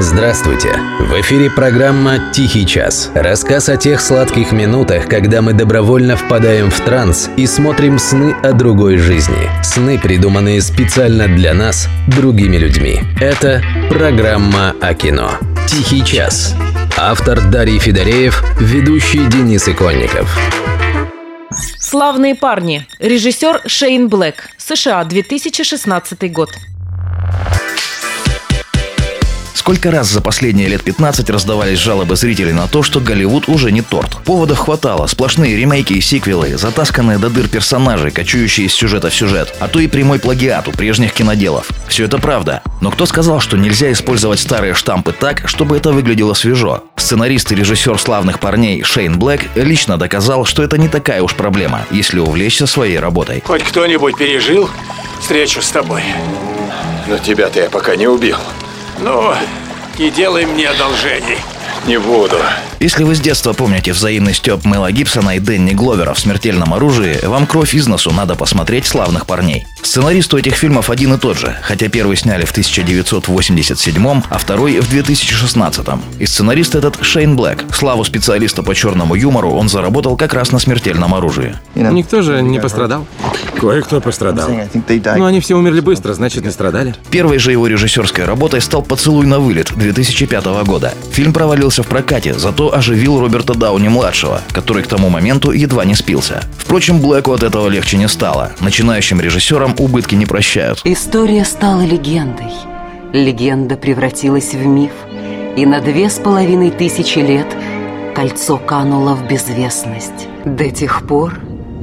Здравствуйте! В эфире программа «Тихий час». Рассказ о тех сладких минутах, когда мы добровольно впадаем в транс и смотрим сны о другой жизни. Сны, придуманные специально для нас, другими людьми. Это программа о кино. «Тихий час». Автор Дарий Федореев, ведущий Денис Иконников. «Славные парни». Режиссер Шейн Блэк. США, 2016 год. Сколько раз за последние лет 15 раздавались жалобы зрителей на то, что Голливуд уже не торт. Поводов хватало, сплошные ремейки и сиквелы, затасканные до дыр персонажи, кочующие из сюжета в сюжет, а то и прямой плагиат у прежних киноделов. Все это правда. Но кто сказал, что нельзя использовать старые штампы так, чтобы это выглядело свежо? Сценарист и режиссер славных парней Шейн Блэк лично доказал, что это не такая уж проблема, если увлечься своей работой. Хоть кто-нибудь пережил встречу с тобой? Но тебя-то я пока не убил. Ну, не делай мне одолжений. Не буду. Если вы с детства помните взаимный стёб Мэла Гибсона и Дэнни Гловера в «Смертельном оружии», вам кровь из носу надо посмотреть «Славных парней». Сценарист у этих фильмов один и тот же, хотя первый сняли в 1987, а второй в 2016. И сценарист этот Шейн Блэк. Славу специалиста по черному юмору он заработал как раз на «Смертельном оружии». Никто же не пострадал? Кое-кто пострадал. Но они все умерли быстро, значит, не страдали. Первой же его режиссерской работой стал «Поцелуй на вылет» 2005 года. Фильм провалился в прокате, зато оживил Роберта Дауни-младшего, который к тому моменту едва не спился. Впрочем, Блэку от этого легче не стало. Начинающим режиссерам убытки не прощают. История стала легендой. Легенда превратилась в миф. И на две с половиной тысячи лет кольцо кануло в безвестность. До тех пор,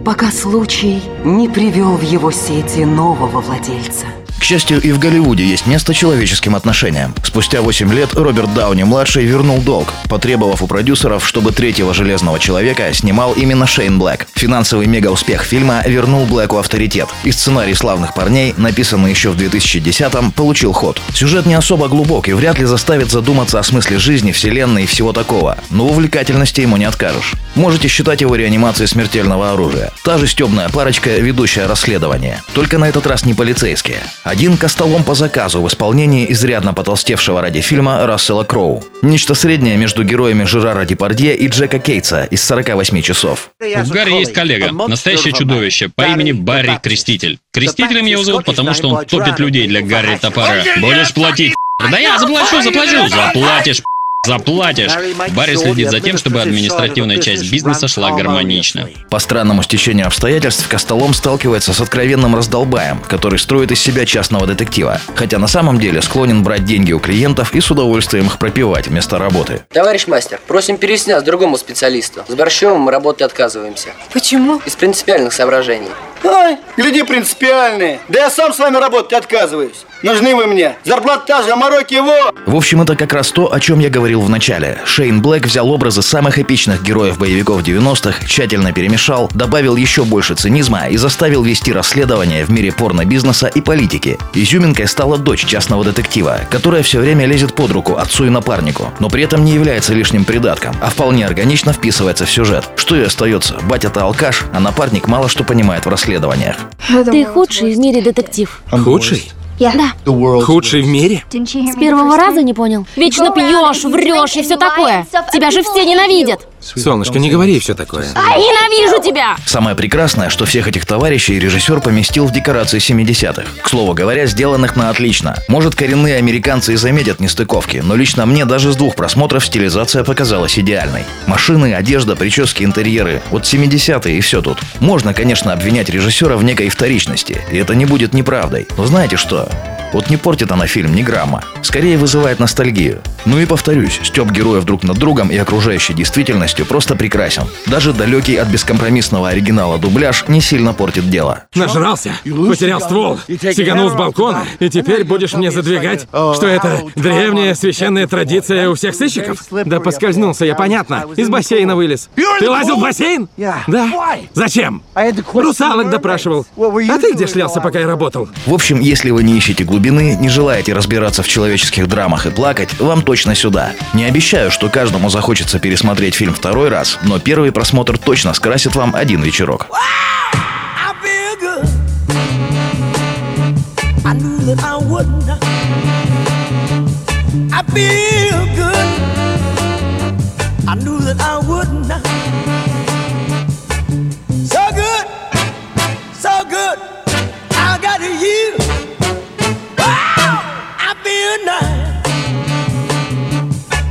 пока случай не привел в его сети нового владельца. К счастью, и в Голливуде есть место человеческим отношениям. Спустя 8 лет Роберт Дауни-младший вернул долг, потребовав у продюсеров, чтобы третьего «Железного человека» снимал именно Шейн Блэк. Финансовый мега-успех фильма вернул Блэку авторитет, и сценарий «Славных парней», написанный еще в 2010-м, получил ход. Сюжет не особо глубок и вряд ли заставит задуматься о смысле жизни, вселенной и всего такого, но увлекательности ему не откажешь. Можете считать его реанимацией смертельного оружия. Та же стебная парочка, ведущая расследование. Только на этот раз не полицейские. Один костолом по заказу в исполнении изрядно потолстевшего ради фильма Рассела Кроу. Нечто среднее между героями Жерара Депардье и Джека Кейтса из 48 часов. У Гарри есть коллега, настоящее чудовище, по имени Барри Креститель. Крестителем его зовут, потому что он топит людей для Гарри Топора. Будешь платить, да я заплачу, заплачу, заплатишь, Заплатишь. Барри следит за тем, чтобы административная часть бизнеса шла гармонично. По странному стечению обстоятельств Костолом сталкивается с откровенным раздолбаем, который строит из себя частного детектива. Хотя на самом деле склонен брать деньги у клиентов и с удовольствием их пропивать вместо работы. Товарищ мастер, просим переснять другому специалисту. С Борщевым мы работать отказываемся. Почему? Из принципиальных соображений. Ай, гляди, принципиальные. Да я сам с вами работать отказываюсь. Нужны вы мне. Зарплата та же, а мороки его. В общем, это как раз то, о чем я говорил в начале. Шейн Блэк взял образы самых эпичных героев боевиков 90-х, тщательно перемешал, добавил еще больше цинизма и заставил вести расследование в мире порно-бизнеса и политики. Изюминкой стала дочь частного детектива, которая все время лезет под руку отцу и напарнику, но при этом не является лишним придатком, а вполне органично вписывается в сюжет. Что и остается, батя-то алкаш, а напарник мало что понимает в расследованиях. Ты худший в мире детектив. Худший? Да. Худший в мире? С первого раза не понял? Вечно пьешь, врешь и все такое. Тебя же все ненавидят. Солнышко, не говори все такое. Ненавижу тебя! Самое прекрасное, что всех этих товарищей режиссер поместил в декорации 70-х. К слову говоря, сделанных на отлично. Может, коренные американцы и заметят нестыковки, но лично мне даже с двух просмотров стилизация показалась идеальной. Машины, одежда, прически, интерьеры. Вот 70-е и все тут. Можно, конечно, обвинять режиссера в некой вторичности, и это не будет неправдой. Но знаете что? Вот не портит она фильм ни грамма. Скорее вызывает ностальгию. Ну и повторюсь, стёб героев друг над другом и окружающей действительностью просто прекрасен. Даже далекий от бескомпромиссного оригинала дубляж не сильно портит дело. Нажрался, потерял ствол, сиганул с балкона, и теперь будешь мне задвигать, что это древняя священная традиция у всех сыщиков? Да поскользнулся я, понятно. Из бассейна вылез. Ты лазил в бассейн? Да. Зачем? Русалок допрашивал. А ты где шлялся, пока я работал? В общем, если вы не ищете глубины, не желаете разбираться в человеческих драмах и плакать, вам точно сюда. Не обещаю, что каждому захочется пересмотреть фильм второй раз, но первый просмотр точно скрасит вам один вечерок. I feel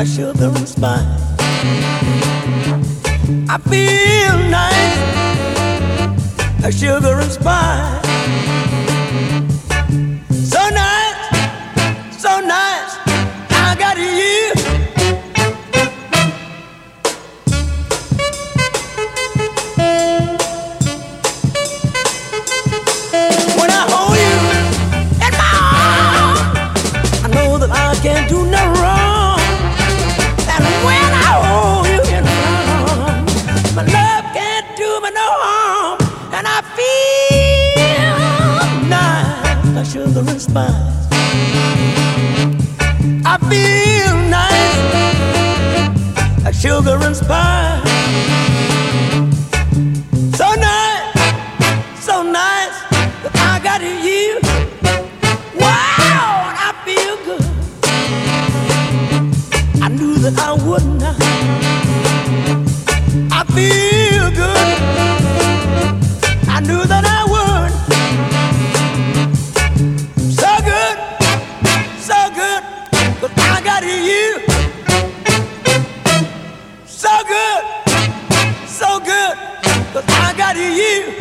a and spine. I feel nice, a and spine. And spice. So nice, so nice that I got you. Wow, I feel good. I knew that I would not. I feel good. I knew that I would. So good, so good, but I got you. out of you.